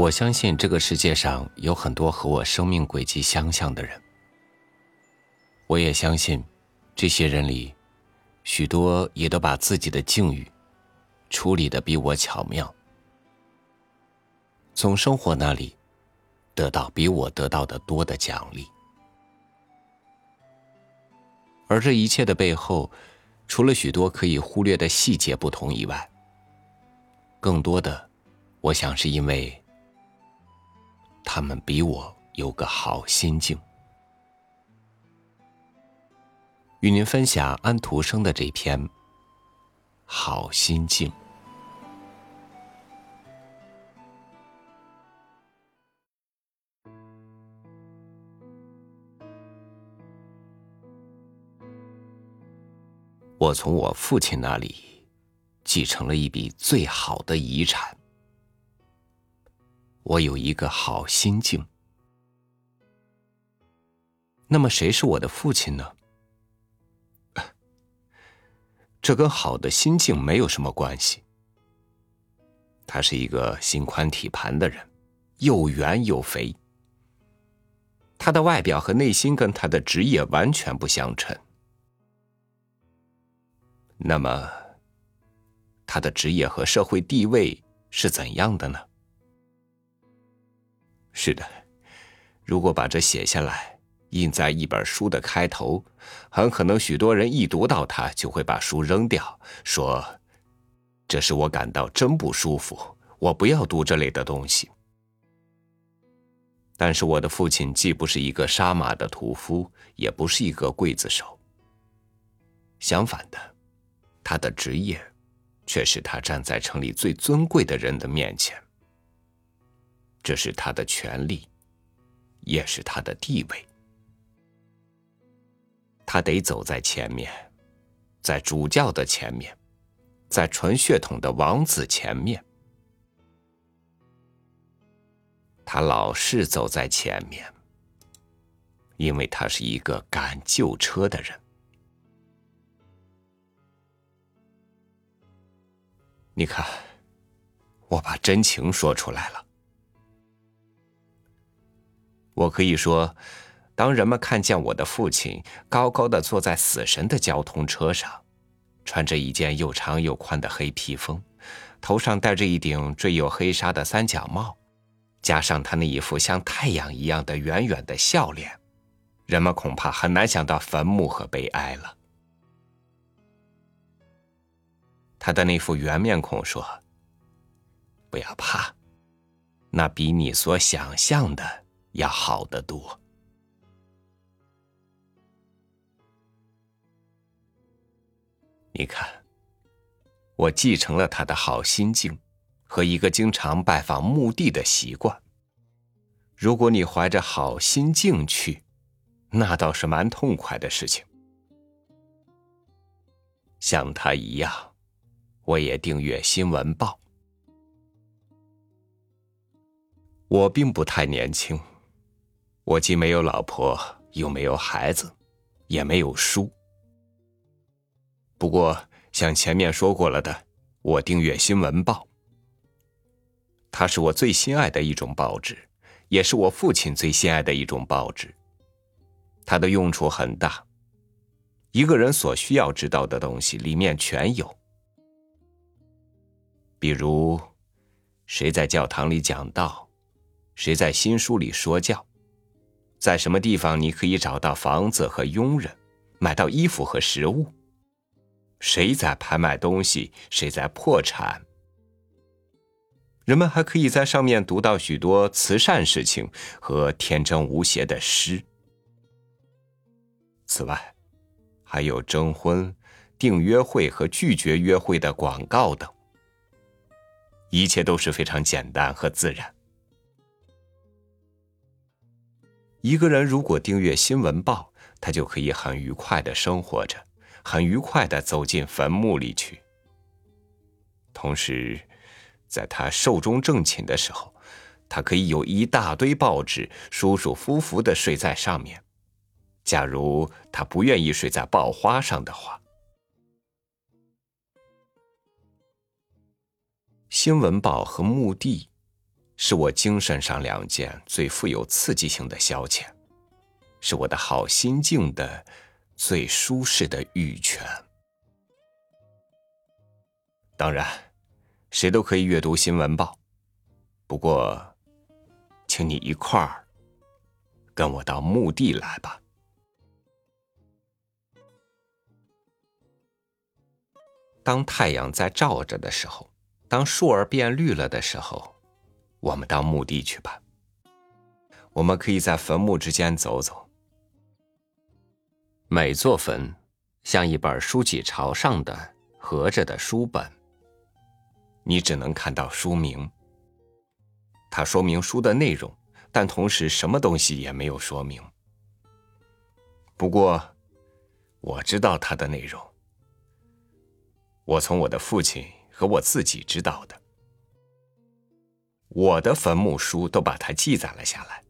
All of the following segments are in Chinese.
我相信这个世界上有很多和我生命轨迹相像的人，我也相信，这些人里，许多也都把自己的境遇处理的比我巧妙，从生活那里得到比我得到的多的奖励。而这一切的背后，除了许多可以忽略的细节不同以外，更多的，我想是因为。他们比我有个好心境。与您分享安徒生的这篇《好心境》。我从我父亲那里继承了一笔最好的遗产。我有一个好心境，那么谁是我的父亲呢？这跟好的心境没有什么关系。他是一个心宽体盘的人，又圆又肥。他的外表和内心跟他的职业完全不相称。那么，他的职业和社会地位是怎样的呢？是的，如果把这写下来，印在一本书的开头，很可能许多人一读到它，就会把书扔掉，说：“这使我感到真不舒服，我不要读这类的东西。”但是我的父亲既不是一个杀马的屠夫，也不是一个刽子手。相反的，他的职业，却使他站在城里最尊贵的人的面前。这是他的权利，也是他的地位。他得走在前面，在主教的前面，在纯血统的王子前面。他老是走在前面，因为他是一个赶旧车的人。你看，我把真情说出来了。我可以说，当人们看见我的父亲高高的坐在死神的交通车上，穿着一件又长又宽的黑披风，头上戴着一顶缀有黑纱的三角帽，加上他那一副像太阳一样的圆圆的笑脸，人们恐怕很难想到坟墓和悲哀了。他的那副圆面孔说：“不要怕，那比你所想象的。”要好得多。你看，我继承了他的好心境和一个经常拜访墓地的习惯。如果你怀着好心境去，那倒是蛮痛快的事情。像他一样，我也订阅《新闻报》。我并不太年轻。我既没有老婆，又没有孩子，也没有书。不过，像前面说过了的，我订阅《新闻报》，它是我最心爱的一种报纸，也是我父亲最心爱的一种报纸。它的用处很大，一个人所需要知道的东西里面全有。比如，谁在教堂里讲道，谁在新书里说教。在什么地方你可以找到房子和佣人，买到衣服和食物？谁在拍卖东西？谁在破产？人们还可以在上面读到许多慈善事情和天真无邪的诗。此外，还有征婚、订约会和拒绝约会的广告等，一切都是非常简单和自然。一个人如果订阅《新闻报》，他就可以很愉快的生活着，很愉快的走进坟墓里去。同时，在他寿终正寝的时候，他可以有一大堆报纸，舒舒服服的睡在上面。假如他不愿意睡在报花上的话，《新闻报》和墓地是我精神上两件最富有刺激性的消遣，是我的好心境的最舒适的玉泉。当然，谁都可以阅读新闻报，不过，请你一块儿跟我到墓地来吧。当太阳在照着的时候，当树儿变绿了的时候，我们到墓地去吧。我们可以在坟墓之间走走。每座坟像一本书脊朝上的合着的书本，你只能看到书名，它说明书的内容，但同时什么东西也没有说明。不过，我知道它的内容。我从我的父亲和我自己知道的，我的坟墓书都把它记载了下来。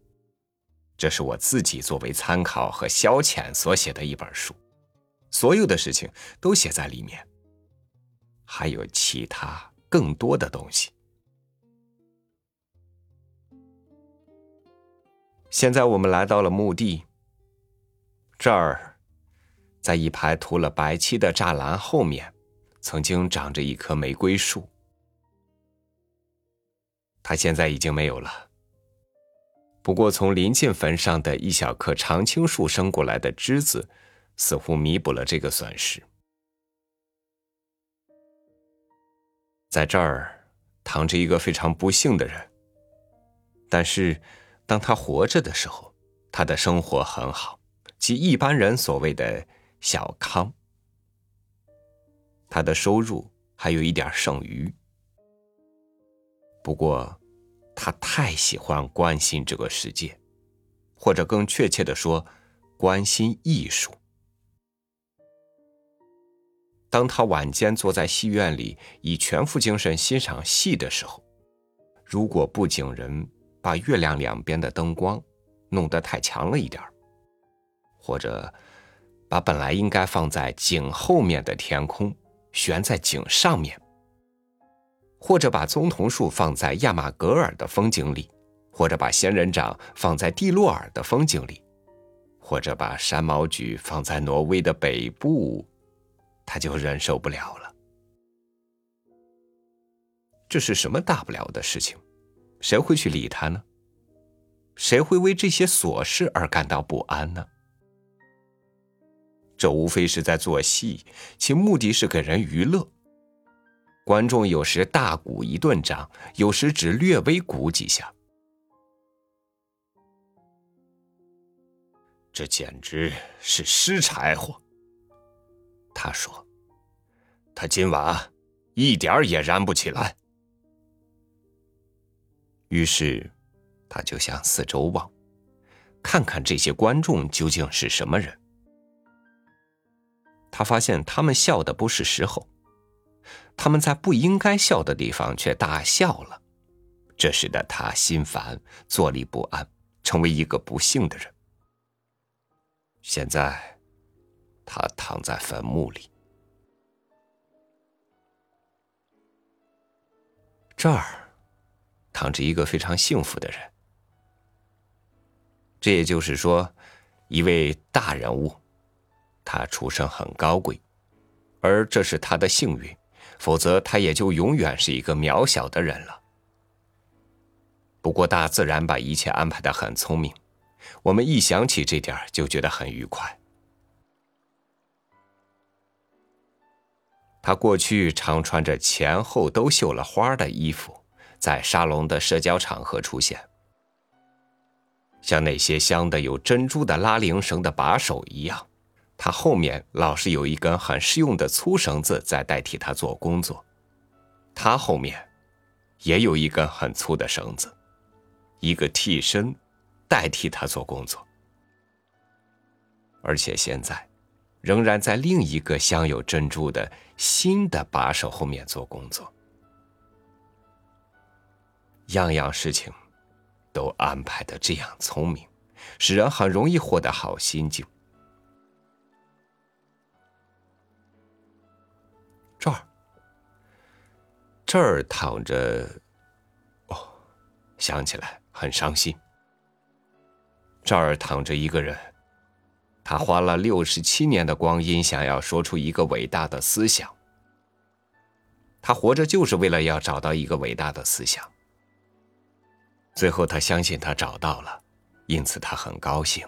这是我自己作为参考和消遣所写的一本书，所有的事情都写在里面，还有其他更多的东西。现在我们来到了墓地，这儿，在一排涂了白漆的栅栏后面。曾经长着一棵玫瑰树，他现在已经没有了。不过，从临近坟上的一小棵常青树生过来的枝子，似乎弥补了这个损失。在这儿躺着一个非常不幸的人，但是当他活着的时候，他的生活很好，即一般人所谓的小康。他的收入还有一点剩余，不过，他太喜欢关心这个世界，或者更确切的说，关心艺术。当他晚间坐在戏院里以全副精神欣赏戏的时候，如果不景人把月亮两边的灯光弄得太强了一点儿或者把本来应该放在井后面的天空。悬在井上面，或者把棕桐树放在亚马格尔的风景里，或者把仙人掌放在蒂洛尔的风景里，或者把山毛榉放在挪威的北部，他就忍受不了了。这是什么大不了的事情？谁会去理他呢？谁会为这些琐事而感到不安呢？这无非是在做戏，其目的是给人娱乐。观众有时大鼓一顿掌，有时只略微鼓几下。这简直是湿柴火。他说：“他今晚一点儿也燃不起来。”于是，他就向四周望，看看这些观众究竟是什么人。他发现他们笑的不是时候，他们在不应该笑的地方却大笑了，这使得他心烦、坐立不安，成为一个不幸的人。现在，他躺在坟墓里，这儿躺着一个非常幸福的人。这也就是说，一位大人物。他出身很高贵，而这是他的幸运，否则他也就永远是一个渺小的人了。不过大自然把一切安排的很聪明，我们一想起这点就觉得很愉快。他过去常穿着前后都绣了花的衣服，在沙龙的社交场合出现，像那些镶的有珍珠的拉铃绳的把手一样。他后面老是有一根很适用的粗绳子在代替他做工作，他后面也有一根很粗的绳子，一个替身代替他做工作，而且现在仍然在另一个镶有珍珠的新的把手后面做工作，样样事情都安排的这样聪明，使人很容易获得好心境。这儿，躺着，哦，想起来很伤心。这儿躺着一个人，他花了六十七年的光阴，想要说出一个伟大的思想。他活着就是为了要找到一个伟大的思想。最后，他相信他找到了，因此他很高兴。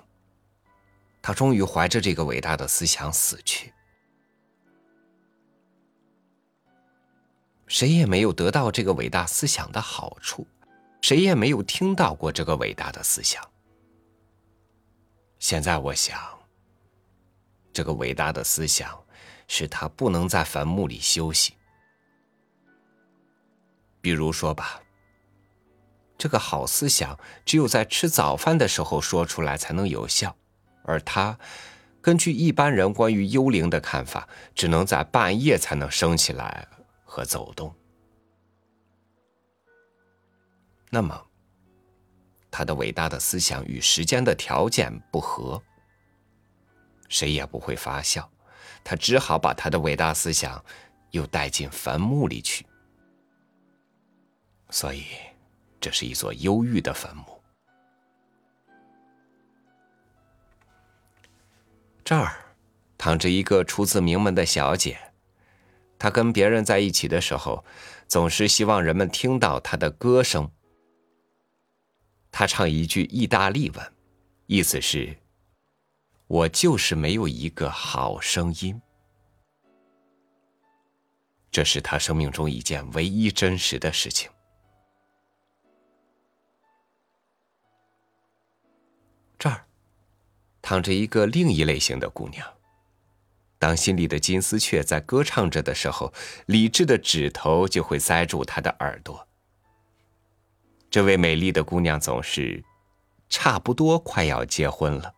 他终于怀着这个伟大的思想死去。谁也没有得到这个伟大思想的好处，谁也没有听到过这个伟大的思想。现在我想，这个伟大的思想使他不能在坟墓里休息。比如说吧，这个好思想只有在吃早饭的时候说出来才能有效，而他根据一般人关于幽灵的看法，只能在半夜才能升起来和走动。那么，他的伟大的思想与时间的条件不合，谁也不会发笑，他只好把他的伟大思想又带进坟墓里去。所以，这是一座忧郁的坟墓。这儿躺着一个出自名门的小姐，他跟别人在一起的时候，总是希望人们听到他的歌声。他唱一句意大利文，意思是：“我就是没有一个好声音。”这是他生命中一件唯一真实的事情。这儿躺着一个另一类型的姑娘。当心里的金丝雀在歌唱着的时候，理智的指头就会塞住她的耳朵。这位美丽的姑娘总是差不多快要结婚了，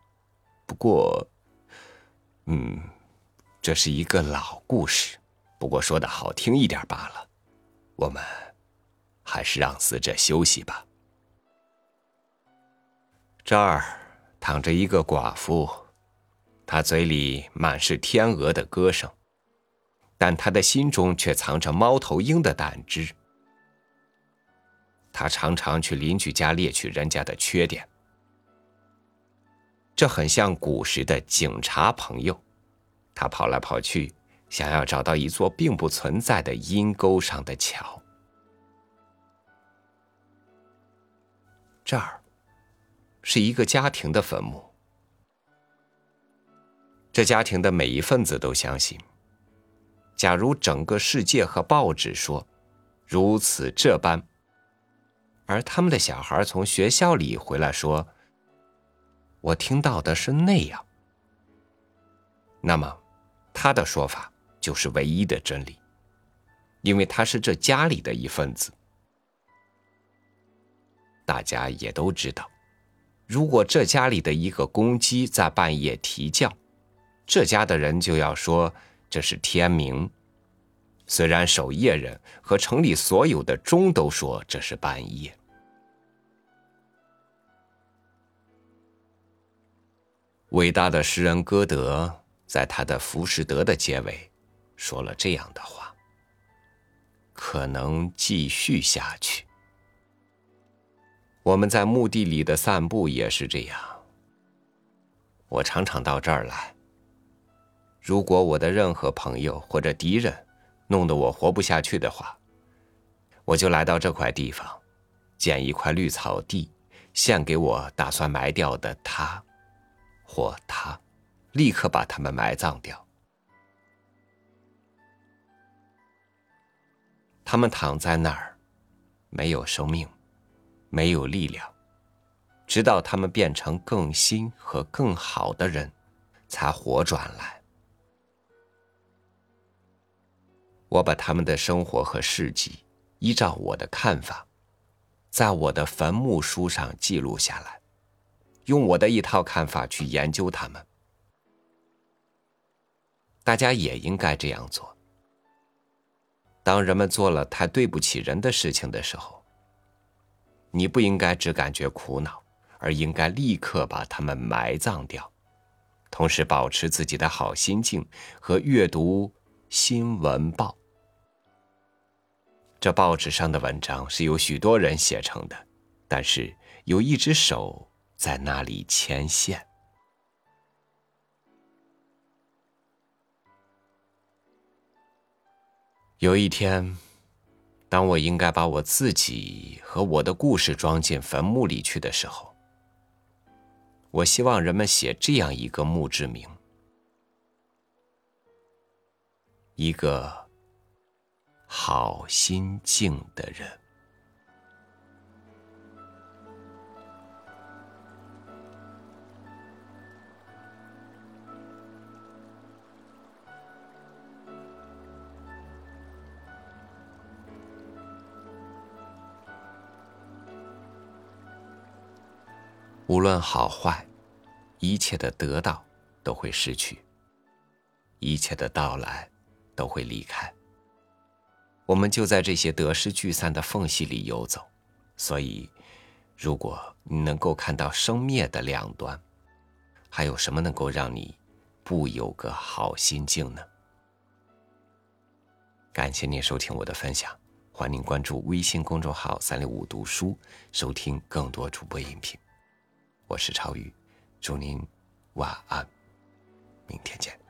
不过，嗯，这是一个老故事，不过说的好听一点罢了。我们还是让死者休息吧。这儿。躺着一个寡妇，他嘴里满是天鹅的歌声，但他的心中却藏着猫头鹰的胆汁。他常常去邻居家猎取人家的缺点，这很像古时的警察朋友。他跑来跑去，想要找到一座并不存在的阴沟上的桥。这儿。是一个家庭的坟墓。这家庭的每一份子都相信，假如整个世界和报纸说如此这般，而他们的小孩从学校里回来说，我听到的是那样，那么他的说法就是唯一的真理，因为他是这家里的一份子。大家也都知道。如果这家里的一个公鸡在半夜啼叫，这家的人就要说这是天明。虽然守夜人和城里所有的钟都说这是半夜。伟大的诗人歌德在他的《浮士德》的结尾说了这样的话：“可能继续下去。”我们在墓地里的散步也是这样。我常常到这儿来。如果我的任何朋友或者敌人弄得我活不下去的话，我就来到这块地方，捡一块绿草地，献给我打算埋掉的他或他，立刻把他们埋葬掉。他们躺在那儿，没有生命。没有力量，直到他们变成更新和更好的人，才活转来。我把他们的生活和事迹，依照我的看法，在我的坟墓书上记录下来，用我的一套看法去研究他们。大家也应该这样做。当人们做了太对不起人的事情的时候。你不应该只感觉苦恼，而应该立刻把他们埋葬掉，同时保持自己的好心境和阅读新闻报。这报纸上的文章是由许多人写成的，但是有一只手在那里牵线。有一天，当我应该把我自己和我的故事装进坟墓里去的时候，我希望人们写这样一个墓志铭：一个好心境的人。无论好坏，一切的得到都会失去，一切的到来都会离开。我们就在这些得失聚散的缝隙里游走。所以，如果你能够看到生灭的两端，还有什么能够让你不有个好心境呢？感谢您收听我的分享，欢迎关注微信公众号“三六五读书”，收听更多主播音频。我是超宇，祝您晚安，明天见。